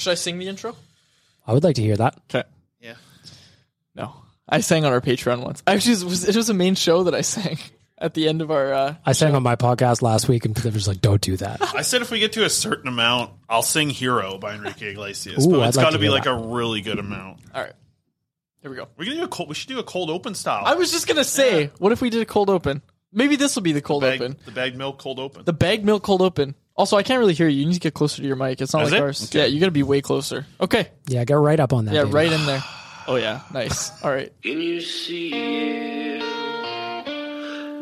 Should I sing the intro? I would like to hear that. Okay. Yeah. No, I sang on our Patreon once. Actually, it was, it was a main show that I sang at the end of our. Uh, I sang on my podcast last week, and people were just like, "Don't do that." I said if we get to a certain amount, I'll sing "Hero" by Enrique Iglesias, Ooh, but I'd it's like got to to be like that. a really good amount. all right. Here we go. We're gonna do a cold. We should do a cold open style. I was just gonna say, what if we did a cold open? Maybe this will be the cold bag, open. the bag milk cold open. The bag milk cold open. Also, I can't really hear you. You need to get closer to your mic. It's not Is like it? ours. Okay. Yeah, you got to be way closer. Okay. Yeah, get right up on that. Yeah, baby. right in there. Oh yeah, nice. All right. Can you see it?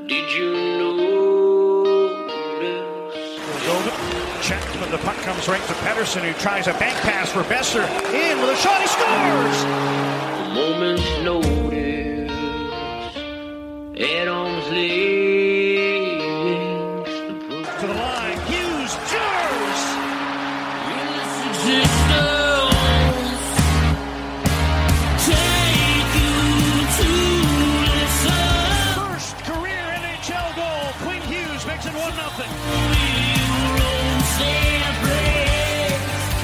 Did you notice? Golden checked when the puck comes right to Pedersen, who tries a bank pass for Boeser. In with a shot, he scores! A moment's notice. At arm's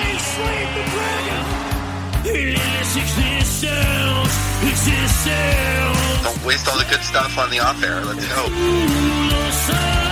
They slayed the dragon! Don't waste all the good stuff on the off air. Let's go.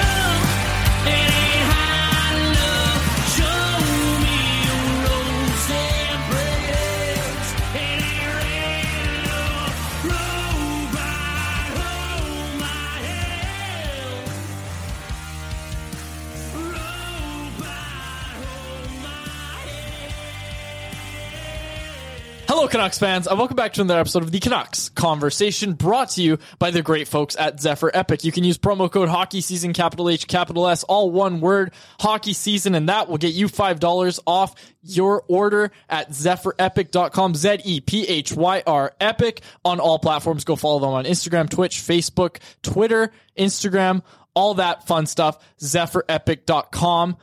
Canucks fans, and welcome back to another episode of the Canucks Conversation, brought to you by the great folks at Zephyr Epic. You can use promo code Hockey Season, capital H, capital S, all one word, Hockey Season, and that will get you five dollars off your order at ZephyrEpic.com. Z E P H Y R Epic on all platforms. Go follow them on Instagram, Twitch, Facebook, Twitter, Instagram, all that fun stuff. ZephyrEpic.com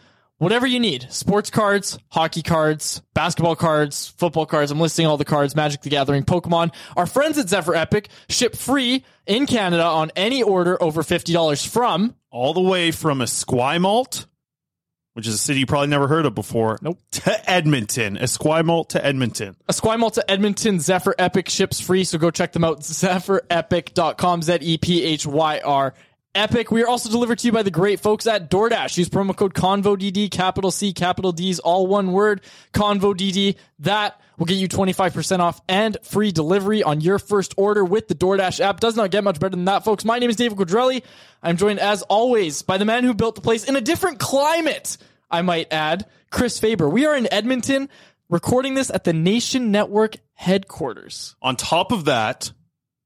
whatever you need sports cards hockey cards basketball cards football cards i'm listing all the cards magic the gathering pokemon our friends at zephyr epic ship free in canada on any order over $50 from all the way from Esquimalt, which is a city you probably never heard of before. Nope. To Edmonton, Esquimalt to Edmonton. Esquimalt to Edmonton, Zephyr Epic ships free, so go check them out. ZephyrEpic.com, Z E P H Y R. Epic. We are also delivered to you by the great folks at DoorDash. Use promo code ConvoDD, capital C, capital D's, all one word, ConvoDD. That will get you 25% off and free delivery on your first order with the DoorDash app. Does not get much better than that, folks. My name is David Quadrelli. I'm joined, as always, by the man who built the place in a different climate, I might add, Chris Faber. We are in Edmonton recording this at the Nation Network headquarters. On top of that,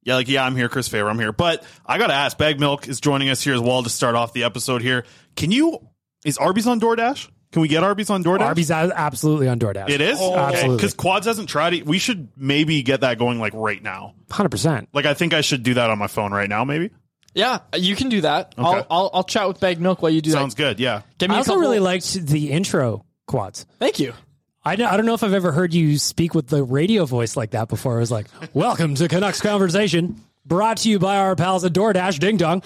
yeah, like, yeah, I'm here, Chris Faber, I'm here. But I got to ask, Bag Milk is joining us here as well to start off the episode here. Can you, is Arby's on DoorDash? Can we get Arby's on DoorDash? Arby's a- absolutely on DoorDash. It is? Oh. Absolutely. Because Quads hasn't tried it. We should maybe get that going like right now. 100%. Like, I think I should do that on my phone right now, maybe. Yeah, you can do that. I'll, I'll I'll chat with Bag Milk while you do that. Sounds that. good, yeah. Give me I a also couple- really liked the intro quads. Thank you. I don't, I don't know if I've ever heard you speak with the radio voice like that before. It was like, welcome to Canucks Conversation, brought to you by our pals at DoorDash. Ding dong.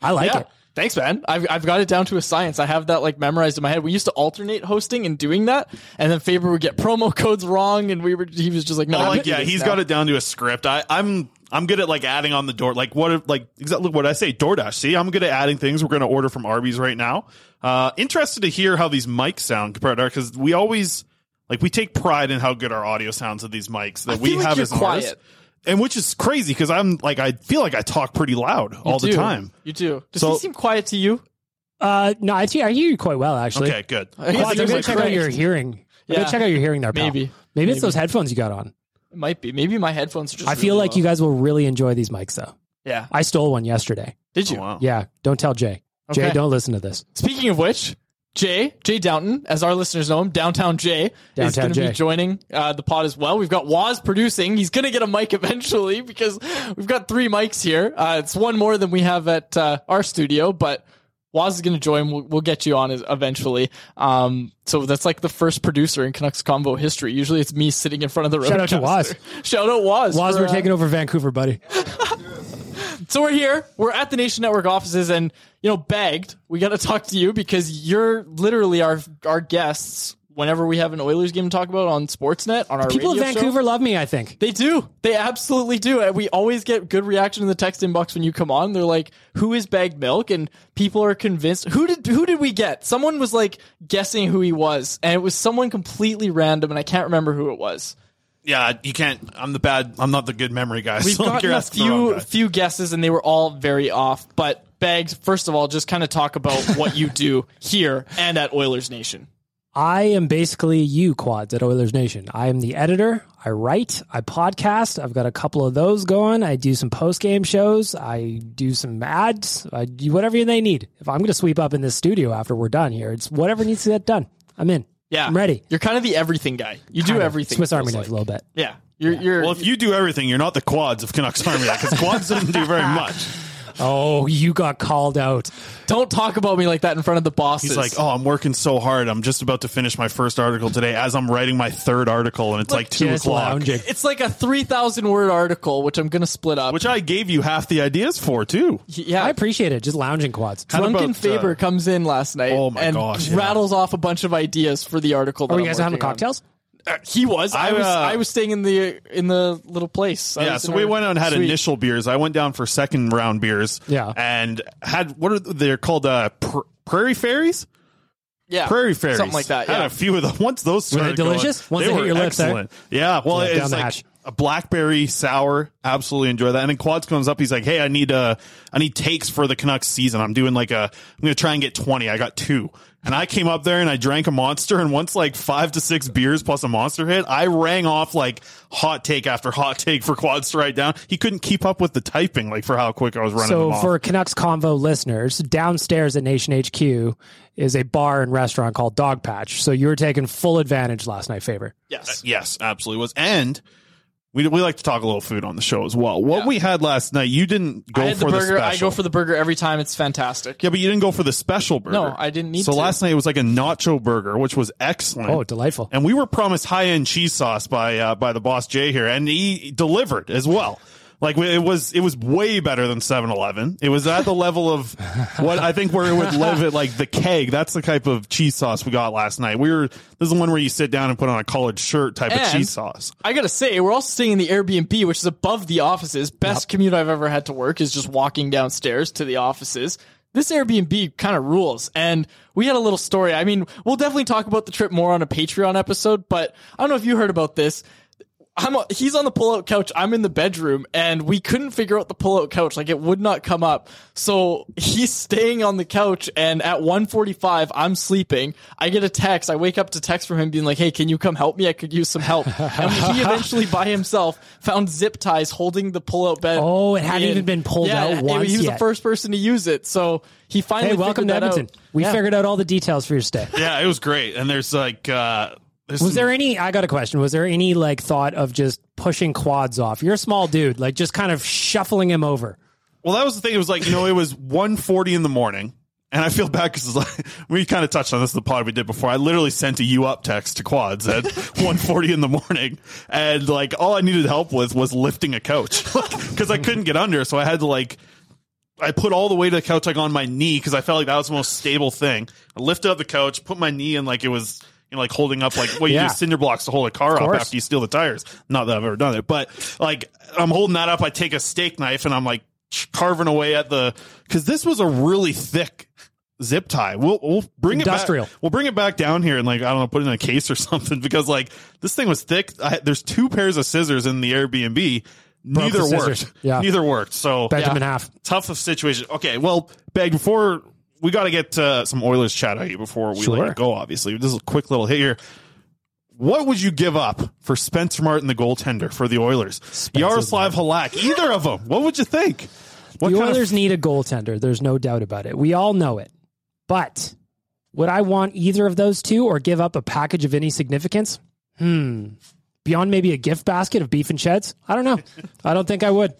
I like yeah. it. Thanks, man. I've, I've got it down to a science. I have that like memorized in my head. We used to alternate hosting and doing that, and then Faber would get promo codes wrong, and we were he was just like, no, Oh, like yeah, this he's now. got it down to a script. I, I'm I'm good at like adding on the door. Like what like exactly what I say DoorDash. See, I'm good at adding things. We're going to order from Arby's right now. Uh, interested to hear how these mics sound compared to our because we always like we take pride in how good our audio sounds of these mics that I we feel like have you're as ours. quiet. And which is crazy because I'm like I feel like I talk pretty loud You all the time. You do. Does So- he seem quiet to you? Uh, no, I, hear- I hear you quite well, actually. Okay, good. I guess Quads, it I'm gonna check out your hearing. I'm Yeah. going to check out your hearing there, pal. Maybe. Maybe it's those headphones you got on. It might be. Maybe my headphones are just. I feel really like you guys will really enjoy these mics, though. Yeah. I stole one yesterday. Did you? Oh, wow. Yeah, don't tell Jay. Jay, Okay. don't listen to this. Speaking of which, Jay, Jay Downton, as our listeners know him, Downtown Jay, is going to be joining uh, the pod as well. We've got Waz producing. He's going to get a mic eventually because we've got three mics here. Uh, it's one more than we have at uh, our studio, but Waz is going to join. We'll, we'll get you on eventually. Um, so that's like the first producer in Canucks Convo history. Usually it's me sitting in front of the road. Shout out to. Waz. Shout out Waz. Waz, for, we're uh, taking over Vancouver, buddy. so we're here. We're at the Nation Network offices, and you know, begged. We got to talk to you because you're literally our our guests whenever we have an Oilers game to talk about on Sportsnet on our People in radio show. Vancouver love me, I think. They do. They absolutely do. And we always get good reaction in the text inbox when you come on. They're like, "Who is Bagged Milk?" And people are convinced. Who did who did we get? Someone was like guessing who he was, and it was someone completely random, and I can't remember who it was. Yeah, you can't. I'm the bad. I'm not the good memory guy. We've so gotten a asking the wrong few few guesses, and they were all very off. But Bags, first of all, just kind of talk about what you do here and at Oilers Nation. I am basically you, Quads, at Oilers Nation. I am the editor. I write. I podcast. I've got a couple of those going. I do some post game shows. I do some ads. I do whatever they need. If I'm going to sweep up in this studio after we're done here, it's whatever needs to get done. I'm in. Yeah, I'm ready. You're kind of the everything guy. You do Kinda. everything. Swiss Army feels knife a little bit. Yeah, you're you're. Well, if you do everything, you're not the quads of Canucks Army because quads doesn't do very much. Oh, you got called out. don't talk about me like that in front of the bosses. He's like, oh, I'm working so hard. I'm just about to finish my first article today as I'm writing my third article, and it's like two Just o'clock. lounging. it's like a three thousand word article, which I'm gonna split up. Which I gave you half the ideas for too. yeah, I appreciate it. Just lounging quads. How Drunken about, Faber uh, comes in last night Oh my and gosh, yeah. rattles off a bunch of ideas for the article. That Are you I'm guys having working on. cocktails? Uh, he was. I, I, was. uh, I was staying in the in the little place. I Yeah, so we went out and had suite. initial beers. I went down for second round beers. Yeah. and had what are they're called? Uh, pr- prairie fairies. yeah, Prairie fairies, something like that. Yeah. Had a few of them. Once those Were they started going, delicious? Once they they hit were your lips there? excellent. Yeah, well, Yeah, it's like hatch. A blackberry sour. Absolutely enjoy that. And then Quads comes up. He's like, "Hey, I need uh, I need takes for the Canucks season. I'm doing like a. I'm gonna try and get 20. I got two." And I came up there and I drank a monster. And once like five to six beers plus a monster hit, I rang off like hot take after hot take for Quads to write down. He couldn't keep up with the typing, like for how quick I was running. them So off. for Canucks Convo listeners, downstairs at Nation HQ is a bar and restaurant called Dog Patch. So you were taking full advantage last night, Faber. Yes. Yes, absolutely was. And we we like to talk a little food on the show as well. What Yeah. we had last night, you didn't go I had for the burger. I special. go for the burger every time. It's fantastic. yeah, but you didn't go for the special burger. No, I didn't need So to. last night it was like a nacho burger, which was excellent. Oh, delightful. and we were promised high end cheese sauce by uh, by the boss Jay here, and he delivered as well. Like it was, it was way better than 7-Eleven. It was at the level of what I think where it would live at like the keg. That's the type of cheese sauce we got last night. We were, this is the one where you sit down and put on a college shirt type of cheese sauce. I gotta say, we're also staying in the Airbnb, which is above the offices. Best commute I've ever had to work is just walking downstairs to the offices. This Airbnb kind of rules. And we had a little story. I mean, we'll definitely talk about the trip more on a Patreon episode, but I don't know if you heard about this. I'm he's on the pull-out couch. I'm in the bedroom, and we couldn't figure out the pull-out couch. Like it would not come up. So he's staying on the couch, and at 1:45, I'm sleeping. I get a text. I wake up to text from him being like, "Hey, can you come help me? I could use some help." and he eventually, by himself, found zip ties holding the pull-out bed. Oh, it hadn't in. even been pulled Yeah, out once He was the first person to use it, so he finally. Hey, welcome figured to Edmonton. Out. We Yeah. figured out all the details for your stay. Yeah, it was great. And there's like, uh, there's Was some- there any? I got a question. Was there any like thought of just pushing quads off? You're a small dude, like just kind of shuffling him over. Well, that was the thing. It was like, you know, it was 1.40 in the morning. And I feel bad because like, we kind of touched on this in the pod we did before. I literally sent a you up text to quads at 1.40 in the morning. And like all I needed help with was lifting a couch because I couldn't get under. So I had to like, I put all the weight of the couch like on my knee because I felt like that was the most stable thing. I lifted up the couch, put my knee in like it was, know, like holding up like what you Yeah. use cinder blocks to hold a car up after you steal the tires. Not that I've ever done it, but like I'm holding that up. I take a steak knife and I'm like carving away at the because this was a really thick zip tie. We'll we'll bring Industrial. it back. We'll bring it back down here and like I don't know, put it in a case or something because like this thing was thick. I, there's two pairs of scissors in the Airbnb. Broke Neither worked. Yeah. Neither worked. So Bent him in half. tough of situation. Okay, well, Beg, before we got to get uh, some Oilers chat out of you before we Sure. let you go. Obviously, this is a quick little hit here. What would you give up for Spencer Martin, the goaltender for the Oilers? Yaroslav Halak, either of them. What would you think? What the kind of- Oilers need a goaltender. There's no doubt about it. We all know it. But would I want either of those two or give up a package of any significance? Hmm. Beyond maybe a gift basket of beef and sheds? I don't know. I don't think I would.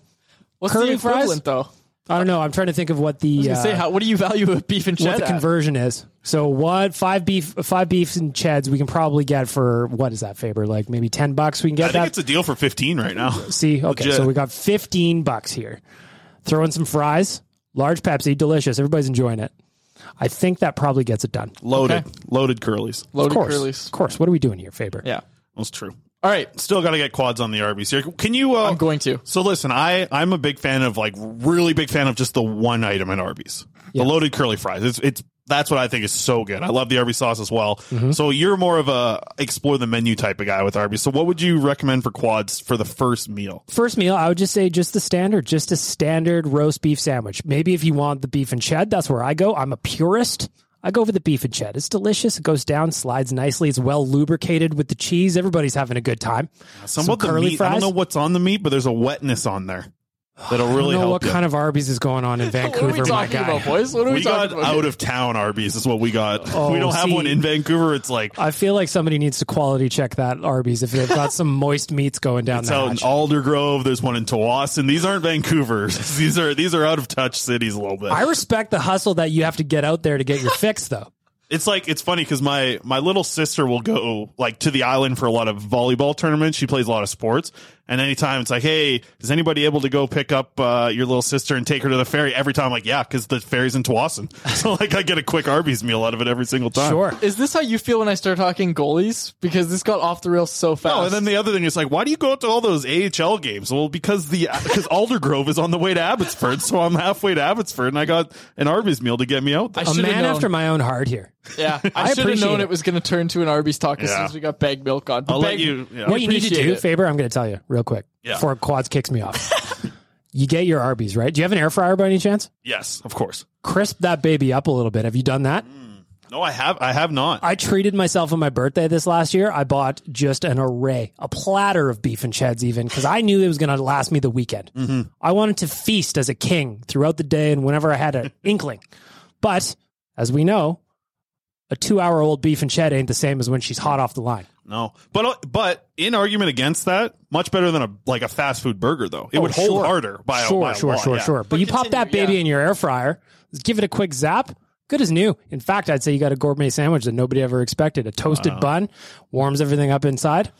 What's Curly the fries? equivalent though? I don't know. I'm trying to think of what the I was gonna uh, say, how, what do you value a beef and what cheddar? the conversion is. So what five beef five beefs and cheds we can probably get for what is that Faber like maybe ten bucks we can I get think that. it's a deal for 15 right now. See, okay, Legit. so we got fifteen bucks here. Throw in some fries, large Pepsi, delicious. Everybody's enjoying it. I think that probably gets it done. Loaded. Okay. Loaded curlies. Loaded of course, curlies. of course. What are we doing here, Faber? Yeah. That's true. All right. Still got to get quads on the Arby's here. Can you? Uh, I'm going to. So listen, I I'm a big fan of like really big fan of just the one item at Arby's, the loaded curly fries. It's it's that's what I think is so good. I love the Arby's sauce as well. Mm-hmm. So you're more of a explore the menu type of guy with Arby's. So what would you recommend for quads for the first meal? First meal, I would just say just the standard, just a standard roast beef sandwich. Maybe if you want the beef and ched, that's where I go. I'm a purist. I go for the beef and cheddar. It's delicious. It goes down, slides nicely. It's well lubricated with the cheese. Everybody's having a good time. Some, Some curly meat. I don't know what's on the meat, but there's a wetness on there that'll I don't really know help what you. kind of Arby's is going on in What are Vancouver, we my talking guy. about, boys? What are we, we got talking about? out of town Arby's is what we got. Oh, we don't oh, have see. one in Vancouver. It's like I feel like somebody needs to quality check that Arby's if they've got some moist meats going down there. It's the out in hatch. Aldergrove. There's one in Tsawwassen. These aren't Vancouver's. These are these are out of touch cities a little bit. I respect the hustle that you have to get out there to get your fix, though. It's like it's funny because my my little sister will go like to the island for a lot of volleyball tournaments. She plays a lot of sports, and anytime it's like, hey, is anybody able to go pick up uh, your little sister and take her to the ferry? Every time, I'm like, yeah, because the ferry's in Tsawwassen. So like, I get a quick Arby's meal out of it every single time. Sure. Is this how you feel when I start talking goalies? Because this got off the rails so fast. No, and then the other thing is like, why do you go out to all those AHL games? Well, because the because Aldergrove is on the way to Abbotsford, so I'm halfway to Abbotsford, and I got an Arby's meal to get me out there. I A should have man known. after my own heart here. Yeah, I, I should have known it. it was going to turn to an Arby's talk as Yeah. soon as we got bag milk on. But I'll let bag- you- yeah. What you need to do, it. Faber, I'm going to tell you real quick Yeah. before Quads kicks me off. you get your Arby's, right? Do you have an air fryer by any chance? Yes, of course. Crisp that baby up a little bit. Have you done that? Mm. No, I have I have not. I treated myself on my birthday this last year. I bought just an array, a platter of beef and cheds, even because I knew it was going to last me the weekend. Mm-hmm. I wanted to feast as a king throughout the day and whenever I had an inkling. But as we know, a two hour old beef and ched ain't the same as when she's hot off the line. No, but uh, but in argument against that, much better than a like a fast food burger though. It Oh, would hold sure. harder by a, sure, by a sure, lot, sure, yeah. sure. But, you pop that baby yeah. in your air fryer, give it a quick zap. Good as new. In fact, I'd say you got a gourmet sandwich that nobody ever expected. A toasted bun warms everything up inside.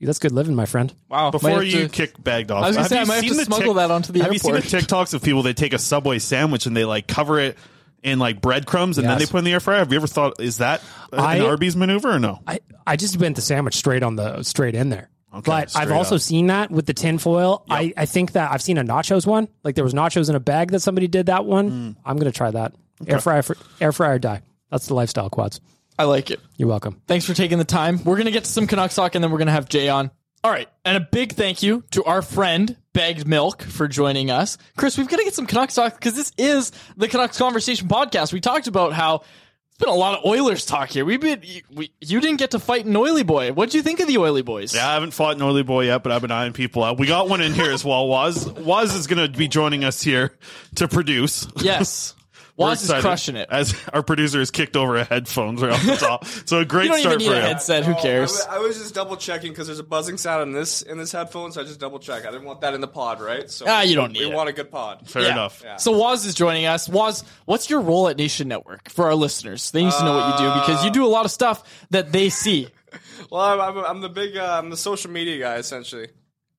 That's good living, my friend. Wow. Before you to- kick bagged off, I was gonna have say, I you might have seen to the smuggle that onto the Have you seen the. TikToks of people? They take a Subway sandwich and they like cover it in like breadcrumbs and then they put in the air fryer. Have you ever thought is that an I- Arby's maneuver or no? I, I just went the sandwich straight on the straight in there. but I've also up. seen that with the tin foil. I, I think that I've seen a nachos one. Like there was nachos in a bag that somebody did that one. Mm. I'm gonna try that. Air fryer, for, air fryer, die. That's the lifestyle quads. I like it. You're welcome. Thanks for taking the time. We're going to get to some Canucks talk and then we're going to have Jay on. All right. And a big thank you to our friend Bagged Milk for joining us. Chris, we've got to get some Canucks talk because this is the Canucks Conversation podcast. We talked about how it's been a lot of Oilers talk here. We've been, we, you didn't get to fight an Oily Boy. What do you think of the Oily Boys? Yeah, I haven't fought an Oily Boy yet, but I've been eyeing people out. We got one in here as well. Waz Waz is going to be joining us here to produce. Yes. We're Waz is crushing it. As our producer has kicked over a headphones right off the top. So a great You don't start even need for a him. headset. Who Oh, cares? I, wa- was just double checking because there's a buzzing sound in this in this headphone, so I just double check. I didn't want that in the pod, right? So Ah, you don't need We it. want a good pod. Fair Yeah. enough. So Waz is joining us. Waz, what's your role at Nation Network for our listeners? They need to know what you do because you do a lot of stuff that they see. Well, I'm, I'm, I'm the big uh, I'm the social media guy essentially.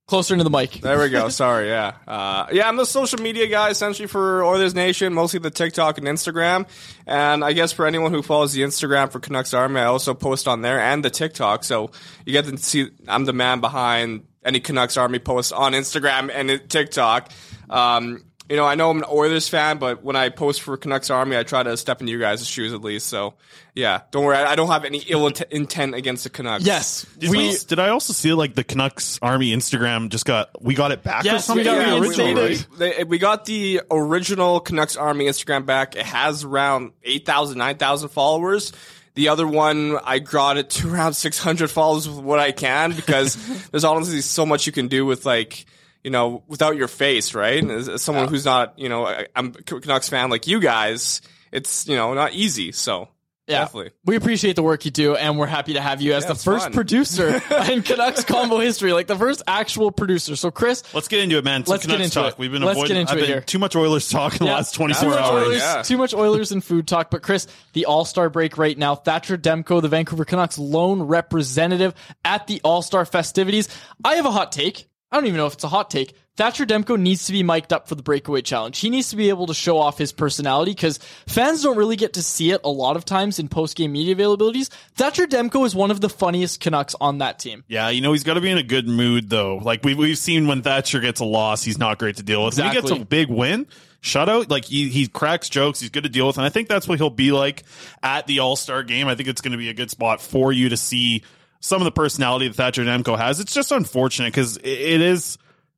Closer into the mic. There we go. Sorry, yeah, uh, yeah. I'm the social media guy essentially for Oilers Nation, mostly the TikTok and Instagram. And I guess for anyone who follows the Instagram for Canucks Army, I also post on there and the TikTok. So you get to see I'm the man behind any Canucks Army posts on Instagram and TikTok. Um, you know, I know I'm an Oilers fan, but when I post for Canucks Army, I try to step in you guys' shoes at least. So, yeah, don't worry. I I don't have any ill int- intent against the Canucks. Yes. Did, we, did I also see like the Canucks Army Instagram just got we got it back or Yes, something? we got Yeah, The we- original, we- right? they- we got the original Canucks Army Instagram back. It has around 8,000, 9,000 followers. The other one, I got it to around 600 followers with what I can because there's honestly so much you can do with like, you know, without your face, right? As, as someone who's not, you know, I, I'm a Canucks fan like you guys, it's, you know, not easy. So, Yeah. definitely. We appreciate the work you do, and we're happy to have you as Yeah, the first fun. producer in Canucks Convo history, like the first actual producer. So, Chris, Let's get into it, man. Some Let's get into talk. it. We've been Let's avoiding get into I've it been here. too much Oilers talk in the last 24 much hours. Oilers, Yeah. too much Oilers and food talk. But Chris, the All Star break right now. Thatcher Demko, the Vancouver Canucks lone representative at the All Star festivities. I have a hot take. I don't even know if it's a hot take. Thatcher Demko needs to be mic'd up for the breakaway challenge. He needs to be able to show off his personality because fans don't really get to see it a lot of times in post game media availabilities. Thatcher Demko is one of the funniest Canucks on that team. Yeah, you know he's got to be in a good mood though. Like we've we've seen when Thatcher gets a loss, he's not great to deal with. When he gets a big win, shutout, like he he cracks jokes, he's good to deal with, and I think that's what he'll be like at the All Star game. I think it's going to be a good spot for you to see some of the personality that Thatcher Demko has. It's just unfortunate because it, is.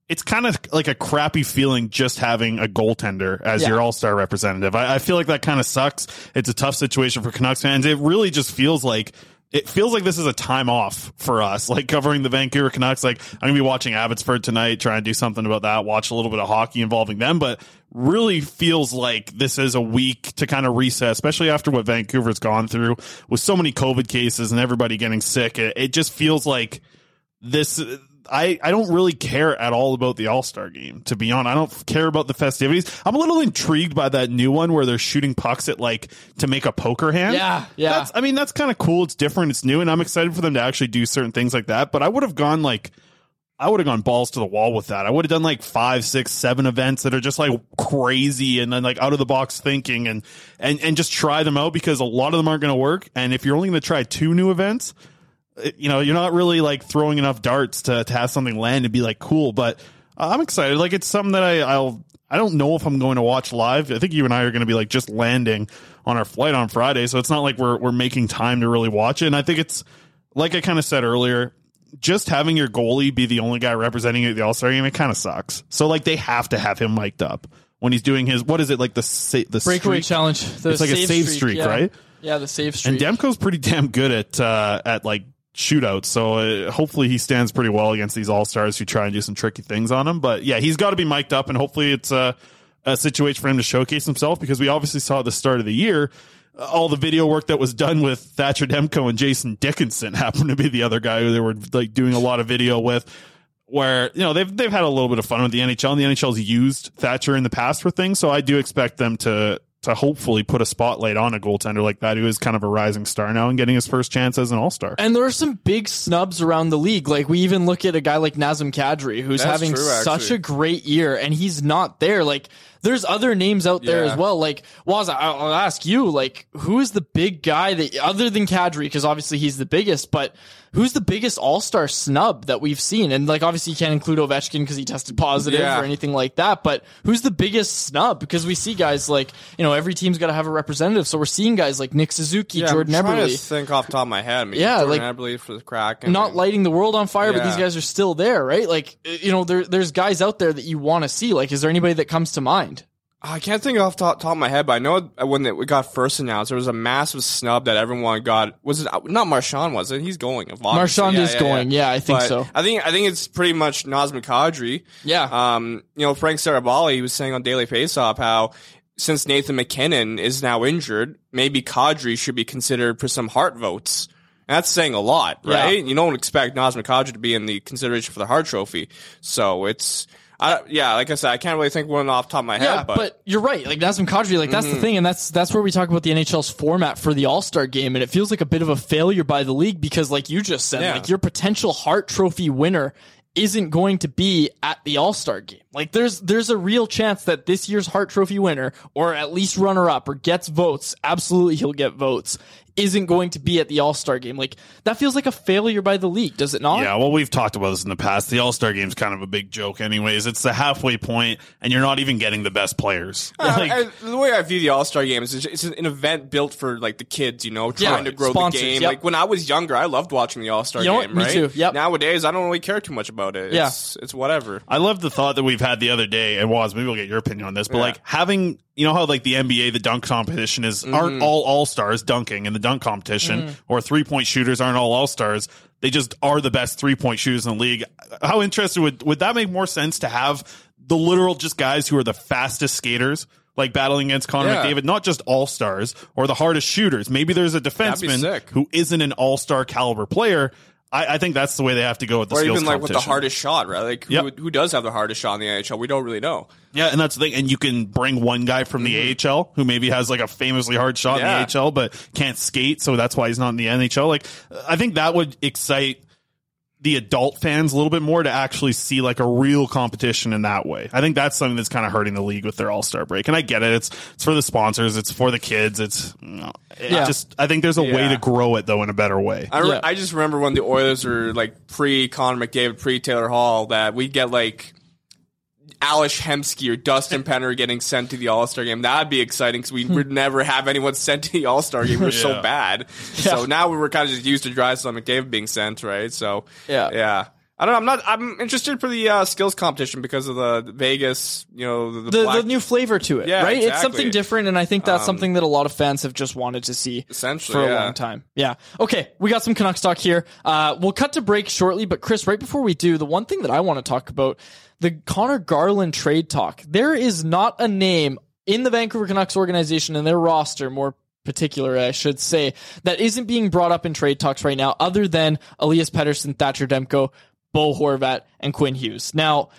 It's kind of like a crappy feeling just having a goaltender as Yeah. your all star representative. I, I feel like that kind of sucks. It's a tough situation for Canucks fans. It really just feels like it feels like this is a time off for us, like covering the Vancouver Canucks. Like I'm gonna be watching Abbotsford tonight, trying to do something about that, watch a little bit of hockey involving them, but really feels like this is a week to kind of reset, especially after what Vancouver's gone through with so many COVID cases and everybody getting sick. It, it just feels like this I, I don't really care at all about the All Star game, to be honest. I don't care about the festivities. I'm a little intrigued by that new one where they're shooting pucks at like to make a poker hand. Yeah, yeah. That's, I mean, that's kind of cool. It's different. It's new, and I'm excited for them to actually do certain things like that. But I would have gone like, I would have gone balls to the wall with that. I would have done like five, six, seven events that are just like crazy and then like out of the box thinking and and and just try them out because a lot of them aren't going to work. And if you're only going to try two new events, it- you know, you're not really like throwing enough darts to, to have something land and be like cool. But I'm excited. Like it's something that I, I'll. I don't know if I'm going to watch live. I think you and I are going to be like just landing on our flight on Friday, so it's not like we're we're making time to really watch it. And I think it's like I kind of said earlier, just having your goalie be the only guy representing you at the All Star game, it kind of sucks. So like they have to have him mic'd up when he's doing his what is it like the sa- the Breakaway streak? challenge. The It's like a save streak, yeah. right? Yeah, the save streak. And Demko's pretty damn good at uh, at like shootouts, so uh, hopefully he stands pretty well against these all stars who try and do some tricky things on him. But yeah, he's got to be mic'd up, and hopefully it's a, a situation for him to showcase himself because we obviously saw at the start of the year. Uh, All the video work that was done with Thatcher Demko and Jason Dickinson happened to be the other guy who they were like doing a lot of video with where you know they've they've had a little bit of fun with the NHL and the NHL's used Thatcher in the past for things, so I do expect them to to hopefully put a spotlight on a goaltender like that who is kind of a rising star now and getting his first chance as an All Star. And there are some big snubs around the league. Like we even look at a guy like Nazem Kadri, who's That's having true, such a great year, and he's not there. Like there's other names out there Yeah. as well. Like Waz, I'll I'll ask you, like who is the big guy that other than Kadri, because obviously he's the biggest, but who's the biggest All Star snub that we've seen? And like obviously you can't include Ovechkin because he tested positive Yeah. or anything like that. But who's the biggest snub? Because we see guys like you know every team's got to have a representative, so we're seeing guys like Nick Suzuki, Yeah, Jordan I'm trying Eberle to think off the top of my head. I mean, Yeah, Jordan like- Eberle for the Kraken. not lighting the world on fire, but these guys are still there, right? Like, you know, there, there's guys out there that you want to see. Like, is there anybody that comes to mind? I can't think off the top, top of my head, but I know when it got first announced, there was a massive snub that everyone got. Was it not Marchand? Was it? He's going. obviously. Marchand is going. Yeah, I think But so. I think I think it's pretty much Nazem Kadri. Yeah. Um, you know, Frank Seravalli, he was saying on Daily Faceoff how since Nathan MacKinnon is now injured, maybe Kadri should be considered for some Hart votes. And that's saying a lot, Yeah. right? You don't expect Nazem Kadri to be in the consideration for the Hart Trophy. So it's, I, yeah, like I said, I can't really think one off the top of my head, Yeah, but, but, you're right. Like Nazem Kadri, like that's the Mhm. thing, and that's that's where we talk about the NHL's format for the All Star game, and it feels like a bit of a failure by the league because, like you just said, Yeah. like your potential Hart Trophy winner isn't going to be at the All Star game. Like there's there's a real chance that this year's Hart Trophy winner, or at least runner up, or gets votes. Absolutely, he'll get votes. Isn't going to be at the All Star game. Like that feels like a failure by the league, does it not? Yeah, well, we've talked about this in the past. The All Star game is kind of a big joke, anyways. It's the halfway point, and you're not even getting the best players. Uh, Like, and the way I view the All Star Game is it's, it's an event built for like the kids, you know, trying Yeah, to grow sponsors, the game. yep. Like when I was younger, I loved watching the All Star You know what? Game. Me right? too, yep. Nowadays, I don't really care too much about it. Yeah. It's, it's whatever. I love the thought that we've had the other day, and was maybe we'll get your opinion on this, but Yeah. like having you know how like the NBA the dunk competition is aren't all all stars dunking in the dunk competition, or three point shooters aren't all all stars. They just are the best three point shooters in the league. How interested would would that make more sense to have the literal just guys who are the fastest skaters? Like battling against Connor Yeah. McDavid, not just all stars or the hardest shooters. Maybe there's a defenseman who isn't an all star caliber player. I, I think that's the way they have to go with the Or skills even like with the hardest shot, right? Like Yep. who, who does have the hardest shot in the NHL? We don't really know. Yeah, and that's the thing. And you can bring one guy from the mm-hmm. AHL who maybe has like a famously hard shot Yeah. in the AHL, but can't skate, so that's why he's not in the NHL. Like, I think that would excite the adult fans a little bit more to actually see like a real competition in that way. I think that's something that's kind of hurting the league with their All Star break. And I get it. It's it's for the sponsors. It's for the kids. It's you know, it Yeah. just I think there's a way to grow it though in a better way. I, re- Yeah. I just remember when the Oilers were like pre Connor McDavid, pre Taylor Hall, that we'd get like Ales Hemsky or Dustin Penner getting sent to the All Star game. That'd be exciting because we would never have anyone sent to the All Star game. We're so bad. Yeah. So now we were kind of just used to Draisaitl and McDavid being sent, right? So Yeah. yeah. I don't know. I'm not. I'm interested for the uh, skills competition because of the Vegas. You know, the, the, the, the new flavor to it, Yeah, right? It's something different, and I think that's Um, something that a lot of fans have just wanted to see Essentially, for a yeah. long time. Yeah. Okay, we got some Canucks talk here. Uh, we'll cut to break shortly, but Chris, right before we do, the one thing that I want to talk about the Conor Garland trade talk. There is not a name in the Vancouver Canucks organization and their roster, more particular, I should say, that isn't being brought up in trade talks right now, other than Elias Pettersson, Thatcher Demko, Bo Horvat, and Quinn Hughes. Now,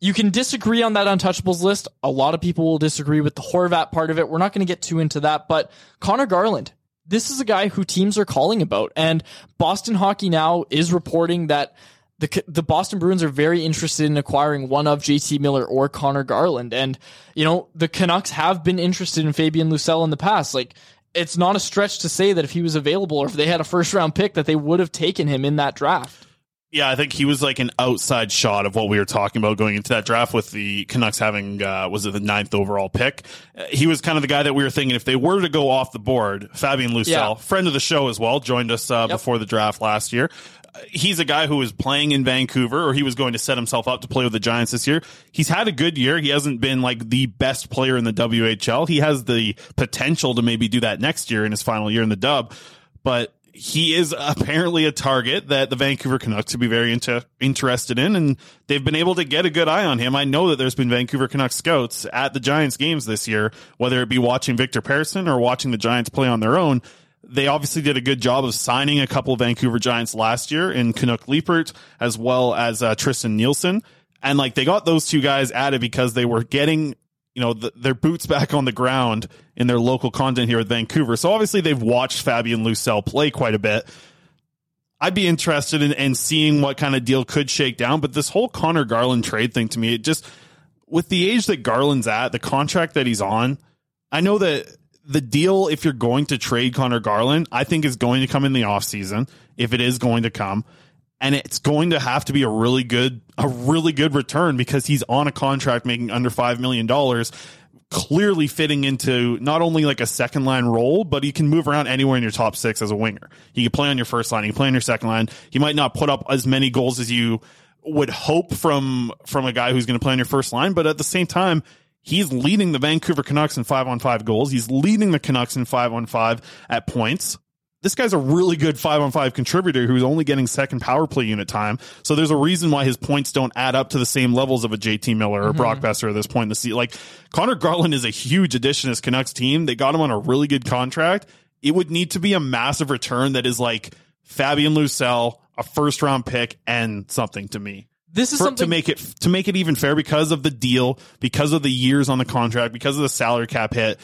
you can disagree on that untouchables list. A lot of people will disagree with the Horvat part of it. We're not going to get too into that, but Conor Garland, this is a guy who teams are calling about, and Boston Hockey Now is reporting that the the Boston Bruins are very interested in acquiring one of JT Miller or Conor Garland, and you know the Canucks have been interested in Fabian Lysell in the past. Like it's not a stretch to say that if he was available or if they had a first round pick, that they would have taken him in that draft. Yeah, I think he was like an outside shot of what we were talking about going into that draft with the Canucks having, uh, was it the ninth overall pick? Uh, he was kind of the guy that we were thinking if they were to go off the board, Fabian Lysell, Yeah. friend of the show as well, joined us uh, Yep. before the draft last year. He's a guy who was playing in Vancouver, or he was going to set himself up to play with the Giants this year. He's had a good year. He hasn't been like the best player in the WHL. He has the potential to maybe do that next year in his final year in the dub, but he is apparently a target that the Vancouver Canucks would be very into, interested in, and they've been able to get a good eye on him. I know that there's been Vancouver Canucks scouts at the Giants games this year, whether it be watching Victor Persson or watching the Giants play on their own. They obviously did a good job of signing a couple Vancouver Giants last year in Canuck Liepert as well as uh, Tristan Nielsen. And like they got those two guys added because they were getting, you know, the, their boots back on the ground in their local content here at Vancouver. So obviously they've watched Fabian Lysell play quite a bit. I'd be interested in, in seeing what kind of deal could shake down. But this whole Conor Garland trade thing to me, it just with the age that Garland's at, the contract that he's on, I know that the deal, if you're going to trade Conor Garland, I think is going to come in the offseason, if it is going to come. And it's going to have to be a really good, a really good return because he's on a contract making under $5 million clearly fitting into not only like a second line role, but he can move around anywhere in your top six as a winger. He can play on your first line, he can play on your second line. He might not put up as many goals as you would hope from from a guy who's going to play on your first line, but at the same time, he's leading the Vancouver Canucks in five on five goals. He's leading the Canucks in five on five at points this guy's a really good five on five contributor who's only getting second power play unit time. So there's a reason why his points don't add up to the same levels of a JT Miller or mm-hmm. Brock Boeser at this point in the season. Like Conor Garland is a huge addition to this Canucks team. They got him on a really good contract. It would need to be a massive return that is like Fabian Lysell, a first round pick, and something to me. This is For, something to make it to make it even fair because of the deal, because of the years on the contract, because of the salary cap hit.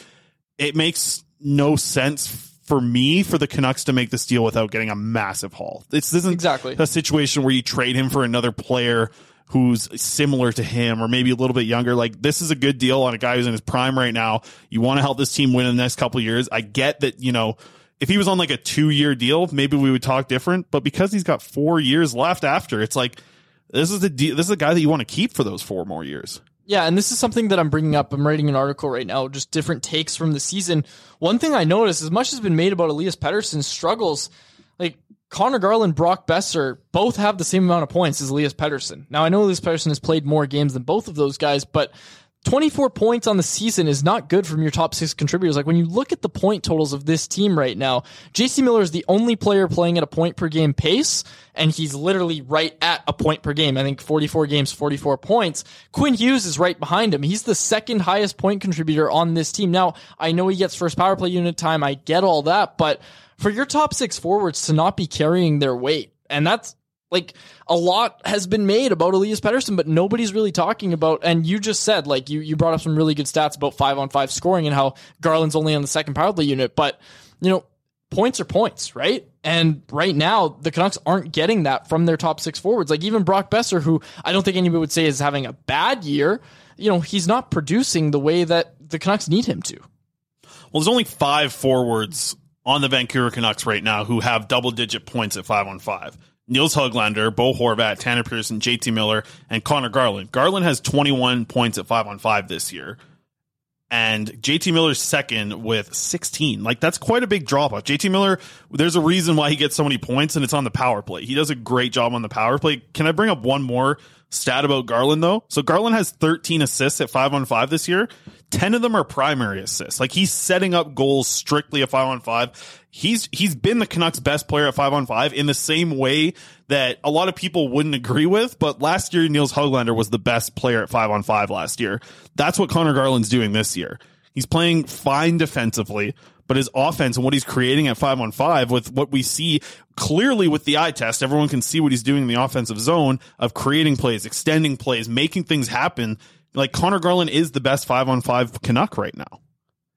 It makes no sense for me for the Canucks to make this deal without getting a massive haul. This isn't exactly a situation where you trade him for another player who's similar to him or maybe a little bit younger. Like this is a good deal on a guy who's in his prime right now. You want to help this team win in the next couple years. I get that, you know, if he was on like a two year deal, maybe we would talk different, but because he's got four years left after, it's like, this is the this is a guy that you want to keep for those four more years. Yeah, and this is something that I'm bringing up. I'm writing an article right now, just different takes from the season. One thing I noticed, as much has been made about Elias Pettersson's struggles, like Conor Garland, Brock Boeser, both have the same amount of points as Elias Pettersson. Now, I know Elias Pettersson has played more games than both of those guys, but 24 points on the season is not good from your top six contributors. Like when you look at the point totals of this team right now, JT Miller is the only player playing at a point per game pace, and he's literally right at a point per game. I think 44 games, 44 points. Quinn Hughes is right behind him. He's the second highest point contributor on this team. Now, I know he gets first power play unit time. I get all that, but for your top six forwards to not be carrying their weight, and that's like a lot has been made about Elias Pettersson, but nobody's really talking about. And you just said like you you brought up some really good stats about five on five scoring and how Garland's only on the second power play unit, but you know points are points, right? And right now the Canucks aren't getting that from their top six forwards. Like even Brock Boeser, who I don't think anybody would say is having a bad year, you know he's not producing the way that the Canucks need him to. Well, there's only five forwards on the Vancouver Canucks right now who have double digit points at five on five. Nils Hoglander, Bo Horvat, Tanner Pearson, JT Miller, and Conor Garland. Garland has 21 points at 5 on 5 this year. And JT Miller's second with 16. Like, that's quite a big drop off. JT Miller, there's a reason why he gets so many points, and it's on the power play. He does a great job on the power play. Can I bring up one more stat about Garland, though? So, Garland has 13 assists at 5 on 5 this year. 10 of them are primary assists. Like, he's setting up goals strictly at 5 on 5 he's he's been the Canucks' best player at five on five in the same way that a lot of people wouldn't agree with. But last year, Nils Hoglander was the best player at five on five last year. That's what Conor Garland's doing this year. He's playing fine defensively, but his offense and what he's creating at five on five with what we see clearly with the eye test, everyone can see what he's doing in the offensive zone of creating plays, extending plays, making things happen. Like Conor Garland is the best five on five Canuck right now.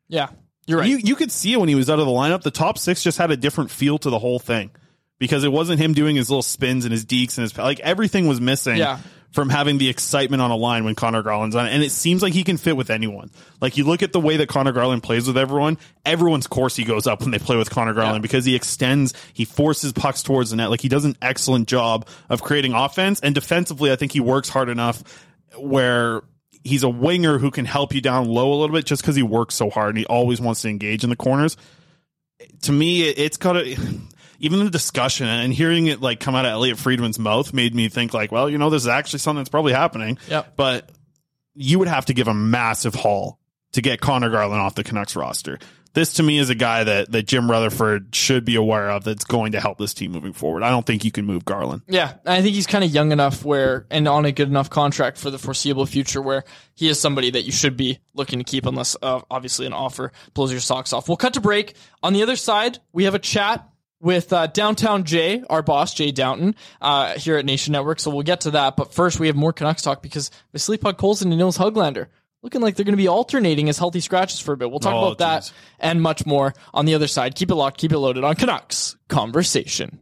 Yeah, you're right. You you could see it when he was out of the lineup. The top six just had a different feel to the whole thing because it wasn't him doing his little spins and his dekes and his like everything was missing. Yeah. From having the excitement on a line when Conor Garland's on it. And it seems like he can fit with anyone. Like you look at the way that Conor Garland plays with everyone, everyone's Corsi goes up when they play with Conor Garland yeah. because he extends, he forces pucks towards the net. Like he does an excellent job of creating offense. And defensively, I think he works hard enough where he's a winger who can help you down low a little bit just because he works so hard and he always wants to engage in the corners. To me, it's got to even the discussion and hearing it like come out of Elliotte Friedman's mouth made me think like, well, you know, this is actually something that's probably happening. Yep. But you would have to give a massive haul to get Conor Garland off the Canucks roster this to me is a guy that, that Jim Rutherford should be aware of that's going to help this team moving forward. I don't think you can move Garland. Yeah, I think he's kind of young enough where, and on a good enough contract for the foreseeable future where he is somebody that you should be looking to keep unless uh, obviously an offer blows your socks off. We'll cut to break. On the other side, we have a chat with uh, Downtown Jay, our boss, Jay Downton, uh, here at Nation Network. So we'll get to that. But first, we have more Canucks talk because Vasily Podkolzin and Nils Hoglander looking like they're going to be alternating as healthy scratches for a bit. We'll talk Oh, about that and much more on the other side. Keep it locked, keep it loaded on Canucks Conversation.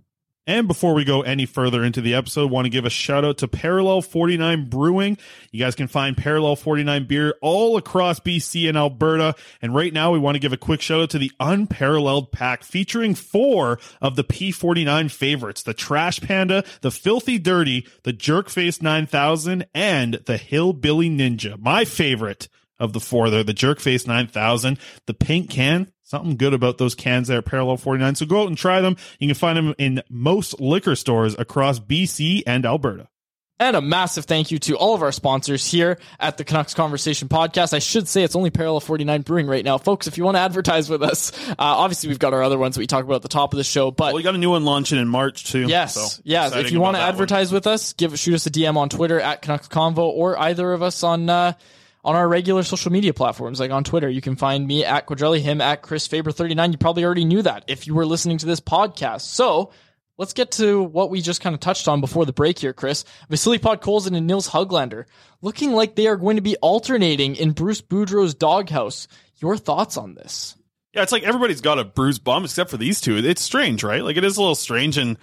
And before we go any further into the episode, want to give a shout out to Parallel 49 Brewing. You guys can find Parallel 49 beer all across BC and Alberta. And right now we want to give a quick shout out to the Unparalleled Pack featuring four of the P49 favorites, the Trash Panda, the Filthy Dirty, the Jerkface 9000, and the Hillbilly Ninja. My favorite of the four there, the Jerkface 9000, the pink can, something good about those cans there Parallel 49. So go out and try them. You can find them in most liquor stores across BC and Alberta. And a massive thank you to all of our sponsors here at the Canucks Conversation podcast. I should say it's only Parallel 49 Brewing right now. Folks, if you want to advertise with us, uh, obviously we've got our other ones that we talk about at the top of the show, but We got a new one launching in March too. Yes, So, yes. If you want to that one. advertise with us, give shoot us a DM on Twitter at Canucks Convo or either of us on uh, on our regular social media platforms, like on Twitter. You can find me at Quadrelli, him at Chris Faber thirty nine. You probably already knew that if you were listening to this podcast. So let's get to what we just kind of touched on before the break here, Chris. Vasily Podkolzin and Nils Hoglander looking like they are going to be alternating in Bruce Boudreau's doghouse. Your thoughts on this? Yeah, it's like everybody's got a bruised bum except for these two. It's strange, right? Like it is a little strange, and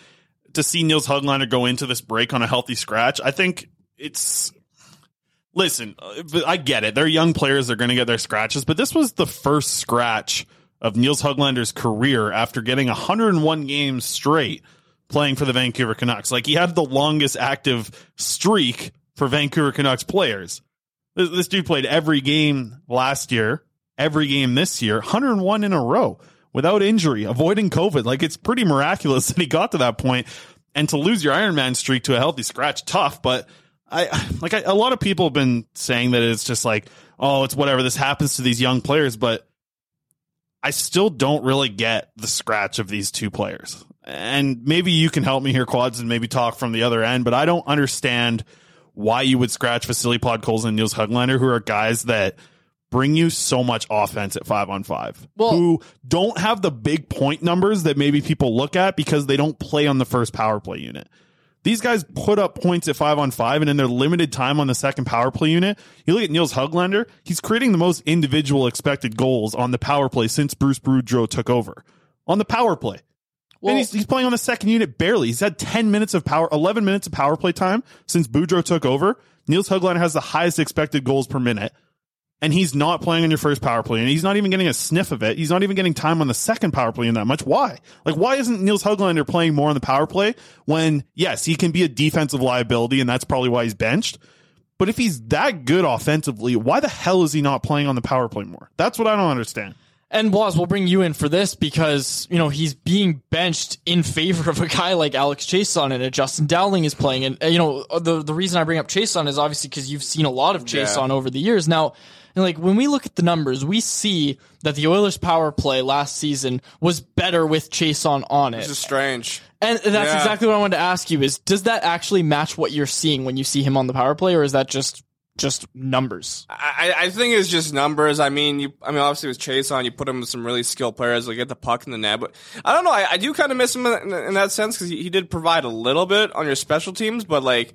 to see Nils Hoglander go into this break on a healthy scratch, I think it's. Listen, uh, I get it. They're young players; they're going to get their scratches, but this was the first scratch of Nils Hoglander's career after getting 101 games straight playing for the Vancouver Canucks. Like he had the longest active streak for Vancouver Canucks players. This, this dude played every game last year, every game this year, 101 in a row without injury, avoiding COVID. Like it's pretty miraculous that he got to that point. And to lose your Ironman streak to a healthy scratch, tough. But I like I, a lot of people have been saying that it's just like, oh, it's whatever. This happens to these young players, but I still don't really get the scratch of these two players. And maybe you can help me here, Quads, and maybe talk from the other end, but I don't understand why you would scratch Vasily Podkolzin and Nils Hoglander, who are guys that bring you so much offense at five on five, Well- who don't have the big point numbers that maybe people look at because they don't play on the first power play unit. These guys put up points at five on five, and in their limited time on the second power play unit, you look at Nils Hoglander, he's creating the most individual expected goals on the power play since Bruce Boudreau took over. On the power play. and he's, he's playing on the second unit barely. He's had 10 minutes of power, 11 minutes of power play time since Boudreau took over. Nils Hoglander has the highest expected goals per minute and he's not playing on your first power play, and he's not even getting a sniff of it. He's not even getting time on the second power play in that much. Why? Like, why isn't Nils Hoglander playing more on the power play when, yes, he can be a defensive liability, and that's probably why he's benched. But if he's that good offensively, why the hell is he not playing on the power play more? That's what I don't understand. And Waz, we'll bring you in for this because, you know, he's being benched in favor of a guy like Alex Chiasson and a Justin Dowling is playing. And, uh, you know, the, the reason I bring up Chiasson is obviously because you've seen a lot of Chiasson over the years. Now, know, like when we look at the numbers, we see that the Oilers power play last season was better with Chiasson on it. This is strange. And that's Yeah. exactly what I wanted to ask you is does that actually match what you're seeing when you see him on the power play or is that just just numbers? I, I think it's just numbers. I mean, you. I mean, obviously with Chiasson, you put him with some really skilled players. Like get the puck in the net, but I don't know. I, I do kind of miss him in, in that sense because he, he did provide a little bit on your special teams, but like,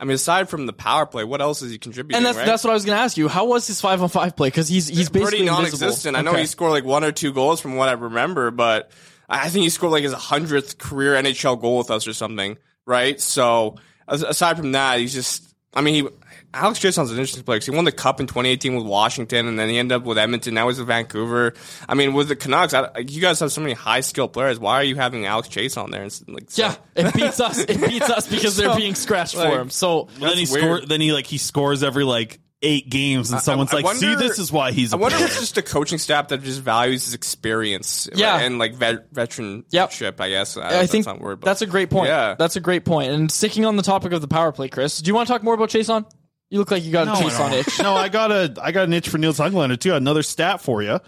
I mean, aside from the power play, what else is he contributing? And that's right? that's what I was going to ask you. How was his 5 on 5 play cuz he's he's basically pretty non-existent. I know he scored like one or two goals from what I remember, but I think he scored like his hundredth career NHL goal with us or something, right? So aside from that, he's just. I mean, he, Alex Chiasson's an interesting player because he won the cup in 2018 with Washington, and then he ended up with Edmonton. Now he's with Vancouver. I mean, with the Canucks, I, you guys have so many high skilled players. Why are you having Alex Chiasson there? It's like, Yeah, it beats us. It beats us because they're being scratched like, for him. So then he score. Then he like he scores every like eight games, and I- someone's I like, wonder- "See, this is why he's." a I wonder if it's just a coaching staff that just values his experience, Yeah. right? and like vet, veteranship. I guess I think that's not a word, but that's a great point. Yeah, That's a great point. And sticking on the topic of the power play, Chris, do you want to talk more about Chiasson? You look like you got No, a I Chiasson itch. no, I got a I got an itch for Nils Hoglander too. Another stat for you.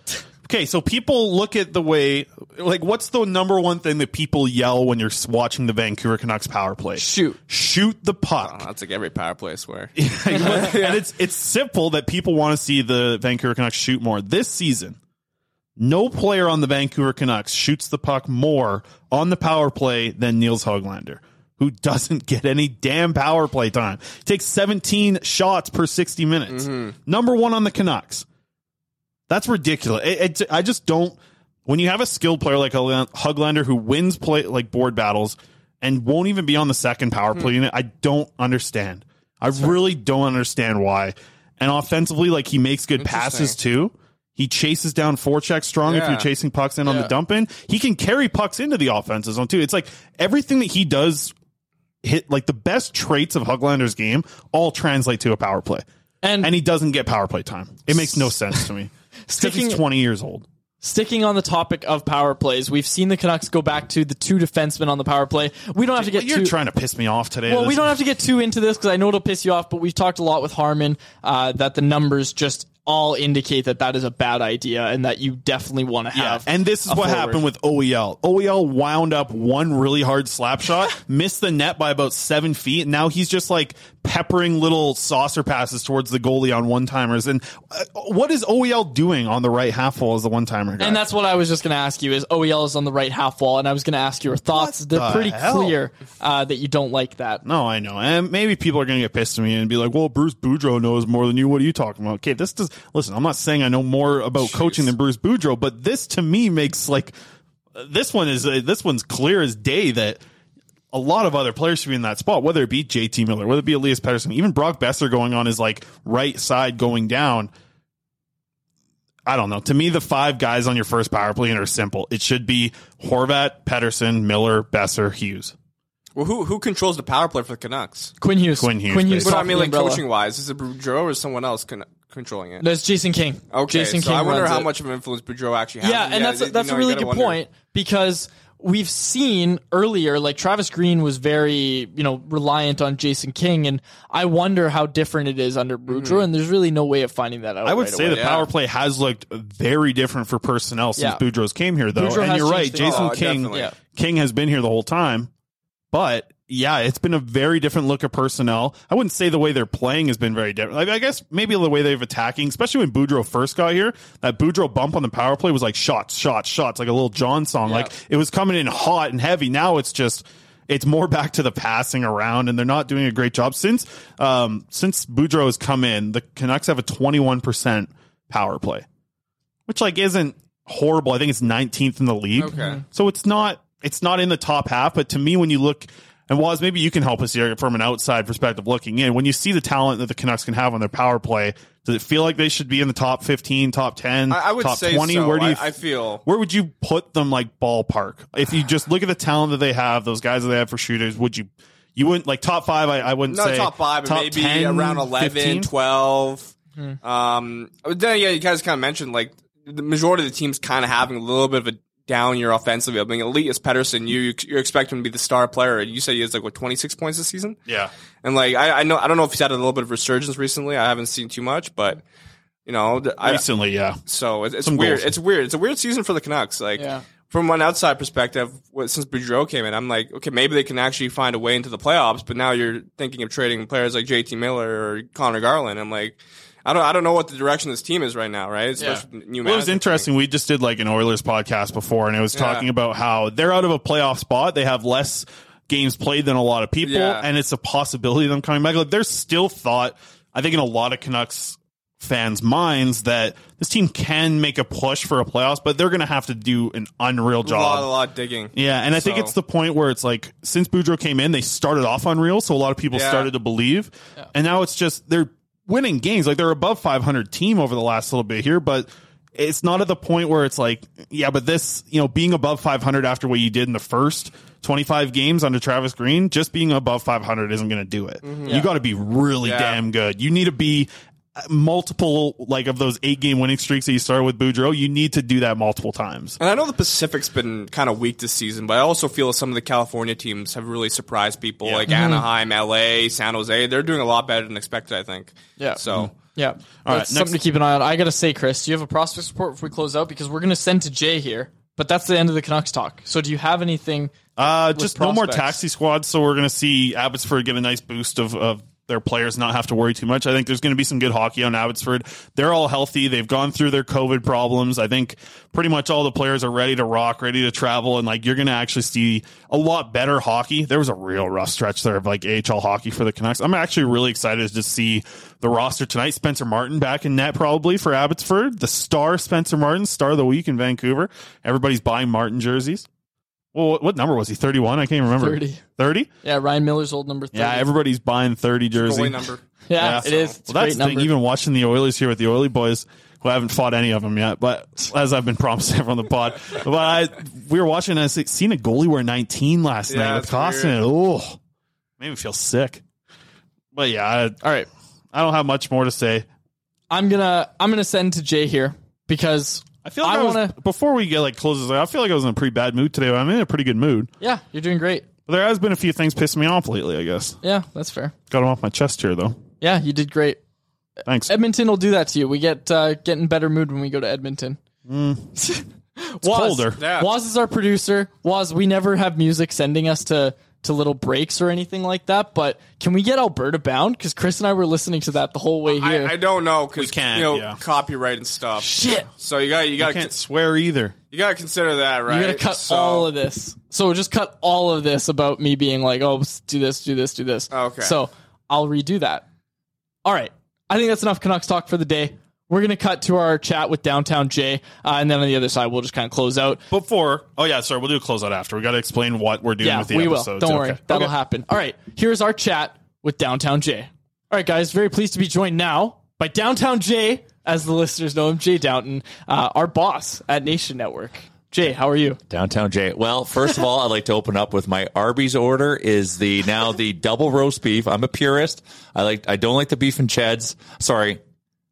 Okay, so people look at the way, like, what's the number one thing that people yell when you're watching the Vancouver Canucks power play? Shoot. Shoot the puck. Oh, that's like every power play. I swear. and it's it's simple that people want to see the Vancouver Canucks shoot more this season. No player on the Vancouver Canucks shoots the puck more on the power play than Nils Hoglander, who doesn't get any damn power play time. Takes 17 shots per 60 minutes. Number one on the Canucks. That's ridiculous. It, it, I just don't. When you have a skilled player like Hoglander who wins play like board battles and won't even be on the second power play unit, I don't understand. I really don't understand why. And offensively, like he makes good passes too. He chases down forecheck strong if you're chasing pucks in on the dump in. He can carry pucks into the offensive zone too. It's like everything that he does hit like the best traits of Hoglander's game all translate to a power play. And, And he doesn't get power play time. It makes no sense to me. Sticking Sticking- 20 years old. Sticking on the topic of power plays, we've seen the Canucks go back to the two defensemen on the power play. We don't have to get You're too, trying to piss me off today. Well, we don't have to get too into this because I know it'll piss you off, but we've talked a lot with Harmon uh, that the numbers just all indicate that that is a bad idea and that you definitely want to Yeah, have. and this is what forward. happened with OEL. OEL wound up one really hard slap shot, missed the net by about seven feet, and now he's just like peppering little saucer passes towards the goalie on one timers. And uh, what is OEL doing on the right half wall as the one timer guy? And that's what I was just going to ask you is OEL is on the right half wall, and I was going to ask your thoughts. What They're the pretty hell? clear uh, that you don't like that. No, I know. And maybe people are going to get pissed at me and be like, well, Bruce Boudreau knows more than you. What are you talking about? Okay, this does, listen, I'm not saying I know more about coaching than Bruce Boudreau, but this to me makes like, this one is, uh, this one's clear as day that a lot of other players should be in that spot, whether it be JT Miller, whether it be Elias Pettersson, even Brock Boeser going on his like right side going down. I don't know. To me, the five guys on your first power play are simple. It should be Horvat, Pettersson, Miller, Boeser, Hughes. Well, who who controls the power play for the Canucks? Quinn Hughes. Quinn Hughes, Quinn Hughes. But I mean, like coaching wise, is it Boudreau or someone else con- controlling it? That's Jason King. Okay, Jason so King I wonder how it. much of an influence Boudreau actually has. Yeah, and that's you that's know, a really good wonder. point because we've seen earlier, like Travis Green was very, you know, reliant on Jason King, and I wonder how different it is under Boudreau, mm-hmm. and there's really no way of finding that out. I would right say away. the power play has looked very different for personnel since Yeah. Boudreau's came here, though. Boudreau and you're right. Jason Oh, King. Yeah. King has been here the whole time, but yeah, it's been a very different look of personnel. I wouldn't say the way they're playing has been very different. I guess maybe the way they've attacking, especially when Boudreau first got here, that Boudreau bump on the power play was like shots, shots, shots, like a Lil Jon song. Like it was coming in hot and heavy. Now it's just it's more back to the passing around, and they're not doing a great job since um since Boudreau has come in. The Canucks have a twenty one percent power play, which like isn't horrible. I think it's 19th in the league. Okay. So it's not it's not in the top half, but to me when you look and Waz, maybe you can help us here from an outside perspective looking in. When you see the talent that the Canucks can have on their power play, does it feel like they should be in the top 15, top 10, I, I would top say 20? so. Where do you I, I feel where would you put them like ballpark? If you just look at the talent that they have, those guys that they have for shooters, would you you wouldn't like top 5 I, I wouldn't not say top five, top maybe 10, around 11, 15? 12. Hmm. Um, but then yeah, you guys kind of mentioned like the majority of the teams kind of having a little bit of a down year offensively. I mean, Elias Pettersson, you you expect him to be the star player. You said he has like what twenty six points this season. Yeah. And like I, I know I don't know if he's had a little bit of resurgence recently. I haven't seen too much, but you know, th- I, Recently, yeah. so it's, it's Some weird. goals. It's weird. It's a weird season for the Canucks. Like Yeah. from an outside perspective, since Boudreau came in, I'm like, okay, maybe they can actually find a way into the playoffs. But now you're thinking of trading players like JT Miller or Conor Garland. I'm like, I don't, I don't know what the direction this team is right now, right? Especially with new Well, it was management. interesting. We just did like an Oilers podcast before, and it was talking about how they're out of a playoff spot. They have less games played than a lot of people, Yeah. and it's a possibility of them coming back. Like, there's still thought, I think, in a lot of Canucks fans' minds that this team can make a push for a playoffs, but they're going to have to do an unreal A job. lot, a lot of digging. Yeah, and I think So- it's the point where it's like since Boudreau came in, they started off unreal, so a lot of people Yeah. started to believe, and now it's just they're winning games. Like they're above 500 team over the last little bit here, but it's not at the point where it's like, yeah, but this, you know, being above 500 after what you did in the first 25 games under Travis Green, just being above 500 isn't going to do it. Mm-hmm. You got to be really Yeah. damn good. You need to be multiple like of those eight game winning streaks that you started with Boudreau. You need to do that multiple times. And I know the Pacific's been kind of weak this season, but I also feel some of the California teams have really surprised people, Yeah. like Mm-hmm. Anaheim, LA, San Jose. They're doing a lot better than expected, I think. Yeah. So Yeah. All right, That's something to keep an eye on. I got to say, Chris, do you have a prospect report before we close out? Because we're going to send to Jay here, but that's the end of the Canucks talk. So do you have anything? Uh, with just no more taxi squads. So we're going to see Abbotsford get a nice boost of, of their players not have to worry too much. I think there's going to be some good hockey on Abbotsford. They're all healthy. They've gone through their COVID problems. I think pretty much all the players are ready to rock, ready to travel, and like you're going to actually see a lot better hockey. There was a real rough stretch there of like AHL hockey for the Canucks. I'm actually really excited to see the roster tonight. Spencer Martin back in net probably for Abbotsford. The star Spencer Martin, star of the week in Vancouver. Everybody's buying Martin jerseys. Well, what number was he? 31? I can't remember. 30. 30? Yeah, Ryan Miller's old number 30. Yeah, everybody's buying 30 jersey. Goalie number. Yeah, it is. It's a well, great that's the thing. Even watching the Oilers here with the Oily boys, who I haven't fought any of them yet, but as I've been promising from the pod, but I we were watching. I seen a goalie wear 19 last Yeah, night with it's Costin. weird. Oh, made me feel sick. But yeah, I, All right. I don't have much more to say. I'm gonna I'm gonna send to Jay here because I feel like I, I wanna- before we get like closes. I feel like I was in a pretty bad mood today. But I'm in a pretty good mood. yeah, you're doing great. But there has been a few things pissing me off lately. I guess Yeah, that's fair. got them off my chest here though. Yeah, you did great. Thanks. Edmonton will do that to you. We get uh, get in better mood when we go to Edmonton. it's Waz, colder. Yeah. Waz is our producer. Waz, we never have music sending us to to little breaks or anything like that. But can we get Alberta bound? Because Chris and I were listening to that the whole way here. I, I don't know because can't, you know yeah. copyright and stuff. Shit. So you got you got can't swear either. you got to consider that, right? You gotta cut So- all of this. So just cut all of this about me being like, oh, do this, do this, do this. Okay. So I'll redo that. All right. I think that's enough Canucks talk for the day. We're gonna cut to our chat with Downtown Jay, uh, and then on the other side, we'll just kind of close out. Before, oh yeah, sorry, we'll do a closeout after. We got to explain what we're doing Yeah, with the we will. Don't Okay. worry, that'll Okay. happen. All right. Here's our chat with Downtown Jay. All right, guys. Very pleased to be joined now by Downtown Jay, as the listeners know him, Jay Downton, uh, our boss at Nation Network. Jay, how are you? Downtown Jay. Well, first of all, I'd like to open up with my Arby's order is the now the double roast beef. I'm a purist. I like I don't like the beef and cheds. Sorry.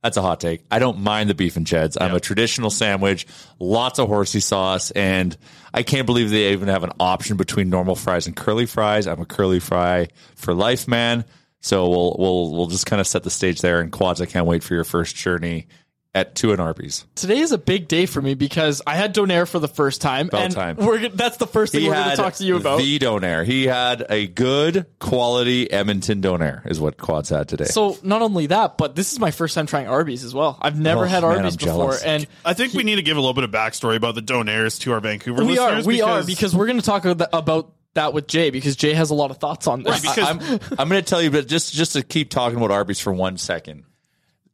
That's a hot take. I don't mind the beef and cheds. I'm a traditional sandwich, lots of horsey sauce, and I can't believe they even have an option between normal fries and curly fries. I'm a curly fry for life, man. So we'll we'll we'll just kind of set the stage there. And quads, I can't wait for your first journey at two and Arby's. Today is a big day for me because I had Donair for the first time, About and time. we're that's the first thing we're going to talk to you about. The donair. He had a good quality Edmonton donair, is what Quads had today. so not only that, but this is my first time trying Arby's as well. I've never Oh, had man, Arby's I'm before, jealous. and I think we need to give a little bit of backstory about the Donairs to our Vancouver we are listeners. we are because we're going to talk about about that with Jay because Jay has a lot of thoughts on this. because- I'm, I'm going to tell you, but just just to keep talking about Arby's for one second.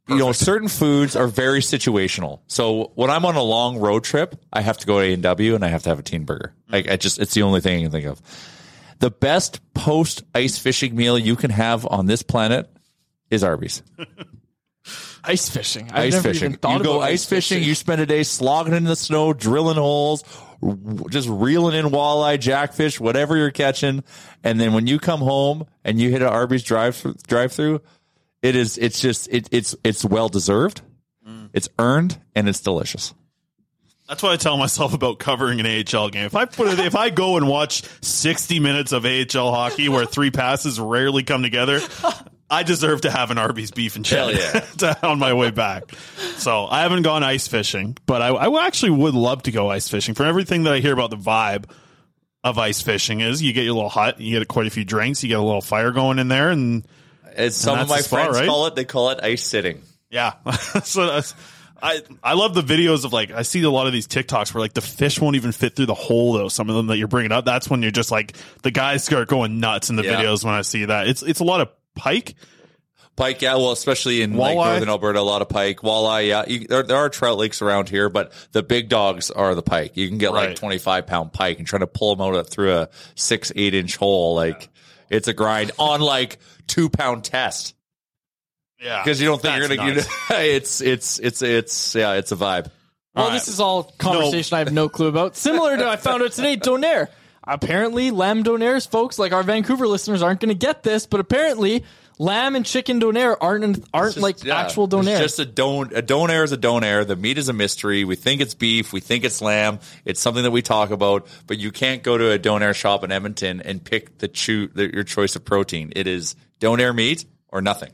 You know, certain foods are very situational. So when I'm on a long road trip, I have to go to A and W and I have to have a teen burger. Like I just, it's the only thing I can think of. The best post ice fishing meal you can have on this planet is Arby's. ice fishing. I've ice never fishing. even thought you go ice fishing, You spend a day slogging in the snow, drilling holes, just reeling in walleye, jackfish, whatever you're catching, and then when you come home and you hit an Arby's drive drive through, it is it's just it, it's it's well deserved, mm. it's earned, and it's delicious. That's what I tell myself about covering an AHL game. If I put it, if I go and watch 60 minutes of AHL hockey where three passes rarely come together, I deserve to have an Arby's beef and Hell cheddar on my way back. So I haven't gone ice fishing, but I, I actually would love to go ice fishing. For everything that I hear about the vibe of ice fishing is you get your little hut, you get quite a few drinks, you get a little fire going in there, and As some of my spot, friends right? call it, they call it ice sitting. Yeah. so that's, I I love the videos of like I see a lot of these TikToks where like the fish won't even fit through the hole though. Some of them that you're bringing up, that's when you're just like the guys start going nuts in the Yeah. videos when I see that. It's it's a lot of pike. Pike, yeah, well, especially in like northern Alberta, a lot of pike, walleye. Yeah, you, there, there are trout lakes around here, but the big dogs are the pike. You can get like twenty five pound pike and trying to pull them out through a six eight inch hole, like it's a grind on like two pound test Yeah. because you don't think you're gonna. You nuts. it's it's it's it's yeah, it's a vibe. Well, All this is all conversation I have no clue about. Similar to I found out today, Donair. Apparently, lamb donairs, folks, like our Vancouver listeners, aren't going to get this, but apparently, lamb and chicken donair aren't aren't Just- like yeah, actual it's donair. just a don a donair is a donair. The meat is a mystery. We think it's beef. We think it's lamb. It's something that we talk about. But you can't go to a donair shop in Edmonton and pick the chew the, your choice of protein. It is donair meat or nothing.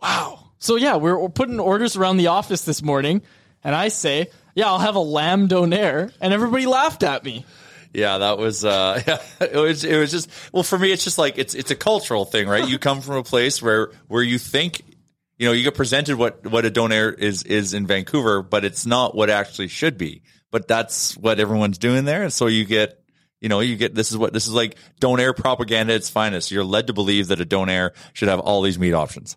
Wow. So yeah, we're, we're putting orders around the office this morning, and I say, "Yeah, I'll have a lamb donair," and everybody laughed at me. Yeah, that was uh yeah, it was it was just well for me it's just like it's it's a cultural thing, right? You come from a place where where you think you know, you get presented what what a donair is is in Vancouver, but it's not what actually should be. But that's what everyone's doing there, and so you get you know, you get this is what this is like donair propaganda at its finest. You're led to believe that a donair should have all these meat options.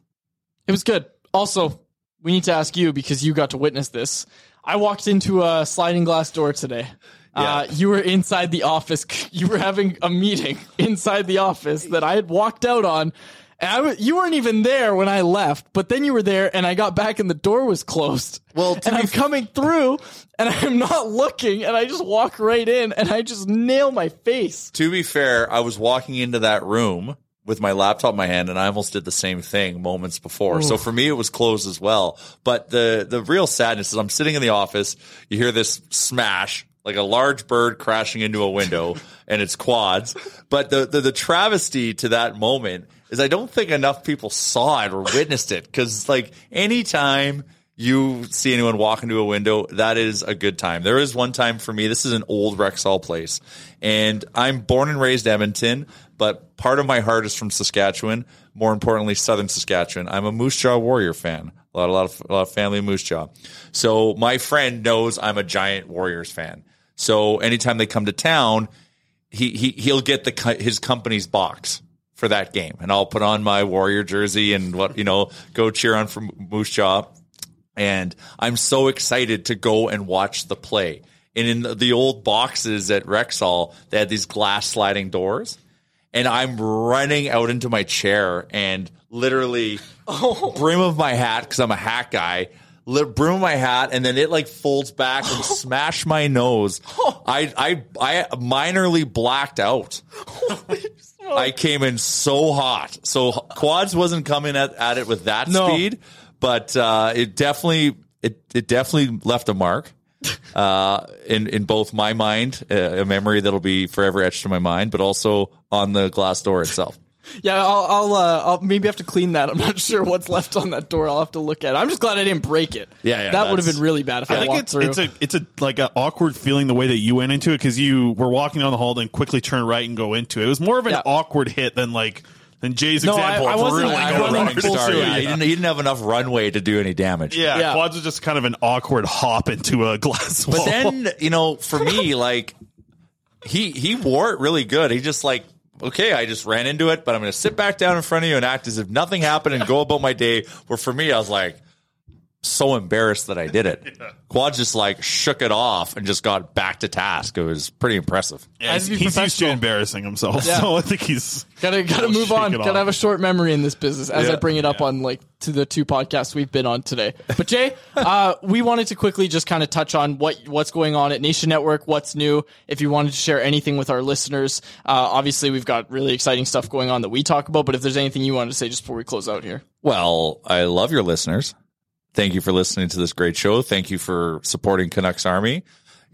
It was good. Also, we need to ask you because you got to witness this. I walked into a sliding glass door today. Uh, you were inside the office. You were having a meeting inside the office that I had walked out on. And I w- you weren't even there when I left, but then you were there and I got back and the door was closed. Well, and I'm coming through and I'm not looking and I just walk right in and I just nail my face. To be fair, I was walking into that room with my laptop in my hand and I almost did the same thing moments before. So for me, it was closed as well. But the, the real sadness is I'm sitting in the office. You hear this smash, like a large bird crashing into a window and it's quads. But the, the, the travesty to that moment is I don't think enough people saw it or witnessed it. Cause like anytime you see anyone walk into a window, that is a good time. There is one time for me, this is an old Rexall place and I'm born and raised Edmonton, but part of my heart is from Saskatchewan. More importantly, Southern Saskatchewan. I'm a Moose Jaw Warrior fan. A lot, a lot of, a lot of family Moose Jaw. So my friend knows I'm a giant Warriors fan. So anytime they come to town, he, he, he'll get the, his company's box for that game and I'll put on my Warrior jersey and what, you know, go cheer on for Moose Jaw. And I'm so excited to go and watch the play. And in the, the old boxes at Rexall, they had these glass sliding doors. And I'm running out into my chair and literally oh. brim of my hat because I'm a hat guy. Brim my hat and then it like folds back and smash my nose. I I I minorly blacked out. I came in so hot. So quads wasn't coming at, at it with that No. speed, but uh, it definitely it it definitely left a mark uh, in in both my mind, uh, a memory that'll be forever etched in my mind, but also on the glass door itself. Yeah, I'll, I'll, uh, I'll maybe have to clean that. I'm not sure what's left on that door. I'll have to look at it. I'm just glad I didn't break it. Yeah, yeah, that would have that's- been really bad if I, I think walked it's through. it's a it's a like an awkward feeling the way that you went into it because you were walking down the hall then quickly turn right and go into it. It was more of an awkward hit than like than Jay's No, example. I- I of wasn't really running going running full Sorry, suit. yeah, he, didn't, he didn't have enough runway to do any damage. Yeah, Yeah. quads was just kind of an awkward hop into a glass wall. But then, you know, for me, like he he wore it really good. He just like, okay, I just ran into it, but I'm going to sit back down in front of you and act as if nothing happened and go about my day. Where for me, I was like so embarrassed that I did it. Quad just like shook it off and just got back to task. It was pretty impressive. Yeah, he's, he's used to embarrassing himself, Yeah. so I think he's Gotta gotta move on. Gotta off. have a short memory in this business as I bring it up on like to the two podcasts we've been on today. But Jay, uh, we wanted to quickly just kind of touch on what what's going on at Nation Network, what's new. If you wanted to share anything with our listeners, uh, obviously we've got really exciting stuff going on that we talk about. But if there's anything you wanted to say just before we close out here, Well, I love your listeners. Thank you for listening to this great show. Thank you for supporting Canucks Army.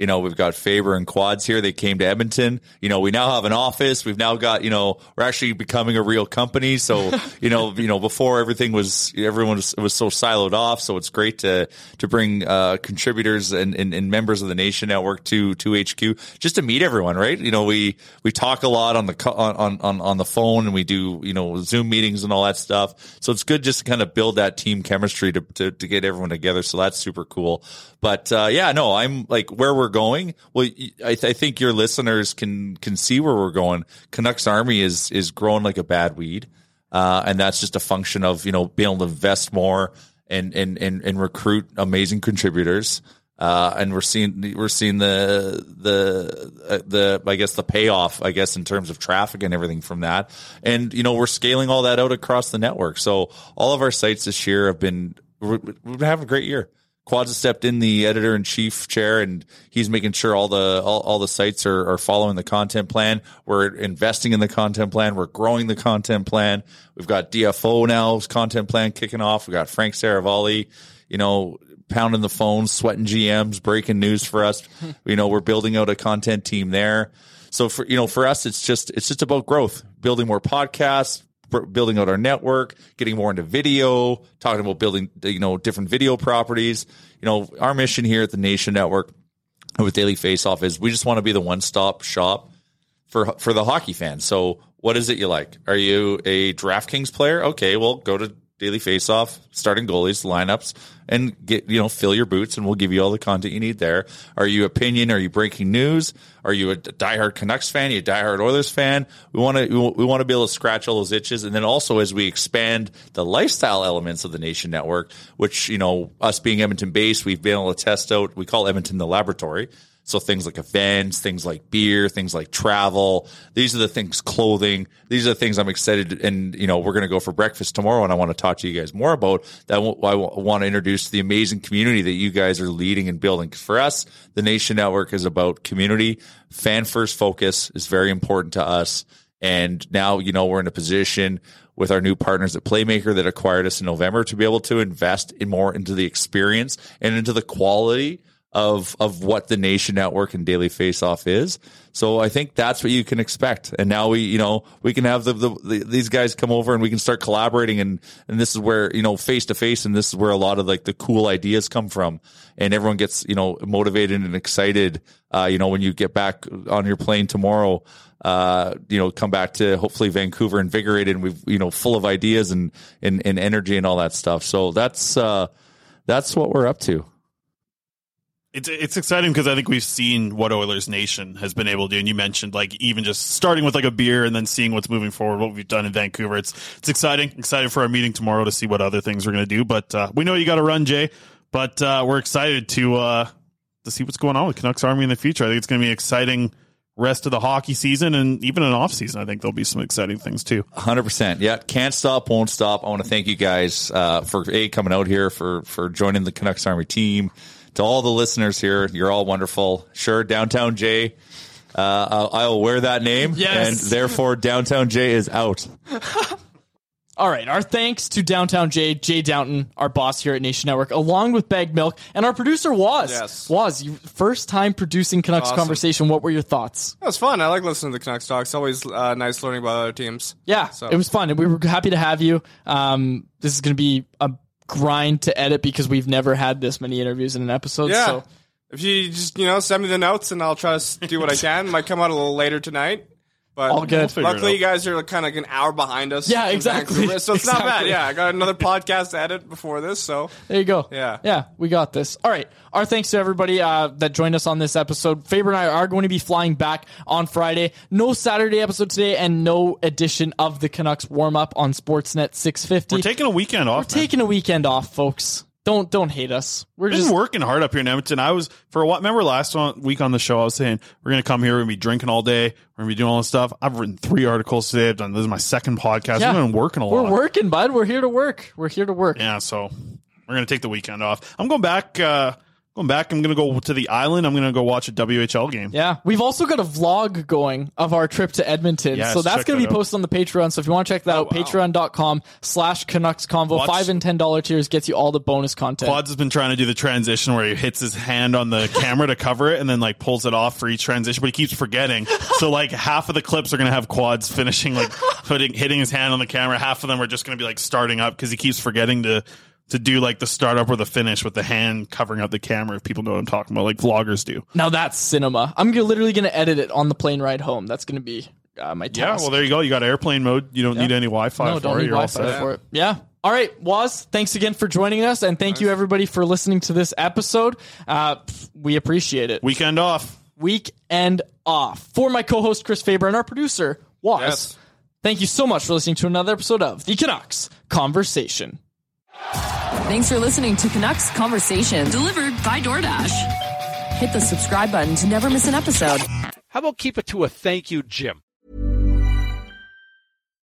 You know, we've got Faber and Quads here. They came to Edmonton. You know, we now have an office. We've now got, you know, we're actually becoming a real company. So, you know, you know, before everything was, everyone was, was so siloed off. So it's great to, to bring, uh, contributors and, and, and members of the Nation Network to, to HQ just to meet everyone, right? You know, we, we talk a lot on the, on, on, on the phone and we do, you know, Zoom meetings and all that stuff. So it's good just to kind of build that team chemistry to, to, to get everyone together. So that's super cool. But, uh, yeah, no, I'm like where we're going. Well, I, I think your listeners can, can see where we're going. Canucks Army is, is growing like a bad weed. Uh, and that's just a function of, you know, being able to invest more and, and, and, and recruit amazing contributors. Uh, and we're seeing, we're seeing the, the, uh, the, I guess the payoff, I guess, in terms of traffic and everything from that. And, you know, we're scaling all that out across the network. So all of our sites this year have been, we're, we're having a great year. Quads has stepped in the editor in chief chair and he's making sure all the all, all the sites are, are following the content plan. We're investing in the content plan. We're growing the content plan. We've got DFO now's content plan kicking off. We got Frank Seravalli, you know, pounding the phones, sweating GMs, breaking news for us. you know, we're building out a content team there. So for you know, for us, it's just it's just about growth, building more podcasts, building out our network, getting more into video, talking about building you know different video properties. You know, our mission here at the Nation Network with Daily Face Off is we just want to be the one stop shop for for the hockey fan. So what is it you like? Are you a DraftKings player? Okay, well go to Daily Faceoff, starting goalies, lineups, and get you know fill your boots, and we'll give you all the content you need there. Are you opinion? Are you breaking news? Are you a diehard Canucks fan? Are you a diehard Oilers fan? We want to we want to be able to scratch all those itches, and then also as we expand the lifestyle elements of the Nation Network, which you know us being Edmonton based, we've been able to test out. We call Edmonton the laboratory. So things like events, things like beer, things like travel. These are the things, clothing. These are the things I'm excited. And, you know, we're going to go for breakfast tomorrow and I want to talk to you guys more about that. I want to introduce the amazing community that you guys are leading and building. For us, the Nation Network is about community. Fan first focus is very important to us. And now, you know, we're in a position with our new partners at Playmaker that acquired us in November to be able to invest in more into the experience and into the quality of of what the Nation Network and Daily Faceoff is. So I think that's what you can expect. And now we, you know, we can have the, the, the these guys come over and we can start collaborating. And and this is where you know face to face, and this is where a lot of like the cool ideas come from. And everyone gets you know motivated and excited. Uh, you know, when you get back on your plane tomorrow. Uh, you know, come back to hopefully Vancouver invigorated and we've, you know, full of ideas and, and, and energy and all that stuff. So that's, uh, that's what we're up to it's it's exciting because I think we've seen what Oilers Nation has been able to do, and you mentioned like even just starting with like a beer and then seeing what's moving forward, what we've done in Vancouver. It's it's exciting. Excited for our meeting tomorrow to see what other things we're going to do. But uh, we know you got to run, Jay. But uh, we're excited to uh, to see what's going on with Canucks Army in the future. I think it's going to be exciting rest of the hockey season and even an off season. I think there'll be some exciting things too. Hundred percent. Yeah, can't stop, won't stop. I want to thank you guys uh, for a coming out here for for joining the Canucks Army team to all the listeners here, you're all wonderful. Sure, Downtown Jay, uh, I'll, I'll, wear that name, yes. and therefore Downtown Jay is out. All right. Our thanks to Downtown Jay, Jay Downton, our boss here at Nation Network, along with BaggedMilk, and our producer Waz. Yes. Was you first time producing Canucks Awesome. conversation. What were your thoughts? That was fun. I like listening to the Canucks talk. It's always uh, nice learning about other teams. Yeah, So it was fun. and We were happy to have you. Um, this is going to be a grind to edit because we've never had this many interviews in an episode. yeah. So If you just you know send me the notes and I'll try to do what I can. Might come out a little later tonight. But All good. We'll luckily, you guys are kind of like an hour behind us. Yeah, in exactly. Vancouver, So it's not bad. Exactly. Yeah, I got another podcast to edit before this. So There you go. Yeah. Yeah, we got this. All right. Our thanks to everybody uh, that joined us on this episode. Faber and I are going to be flying back on Friday. No Saturday episode today and no edition of the Canucks warm up on Sportsnet 650. We're taking a weekend off. We're taking a weekend off, folks. Don't don't hate us. We're We've just working hard up here in Edmonton. I was for a while. Remember last one, week on the show, I was saying we're gonna come here. We're gonna be drinking all day. We're gonna be doing all this stuff. I've written three articles today. I've done this is my second podcast. Yeah. We've been working a lot. We're working, bud. We're here to work. We're here to work. Yeah, so we're gonna take the weekend off. I'm going back. uh Going back. I'm gonna go to the island. I'm gonna go watch a WHL game. Yeah, we've also got a vlog going of our trip to Edmonton. Yes, so that's going to be out. posted on the Patreon. So if you want to check that oh, out, patreon.com slash Canucks Convo. Watch- Five and $10 tiers gets you all the bonus content. Quads has been trying to do the transition where he hits his hand on the camera to cover it and then like pulls it off for each transition, but he keeps forgetting. So like half of the clips are gonna have Quads finishing like putting hitting his hand on the camera. Half of them are just gonna be like starting up because he keeps forgetting to to do like the startup or the finish with the hand covering up the camera. If people know what I'm talking about, like vloggers do. Now that's cinema. I'm gonna- literally going to edit it on the plane ride home. That's going to be uh, my task. Yeah, well there you go. You got airplane mode. You don't Yeah. need any Wi-Fi no, for don't it. need You're Wi-Fi set. for it. Yeah. All right, Waz, thanks again for joining us, and thank you everybody for listening to this episode. Uh, we appreciate it. Weekend off. Weekend off. For my co-host Chris Faber and our producer Waz, Yes. thank you so much for listening to another episode of the Canucks Conversation. Thanks for listening to Canucks Conversation, delivered by DoorDash. Hit the subscribe button to never miss an episode. How about keep it to a thank you, Jim?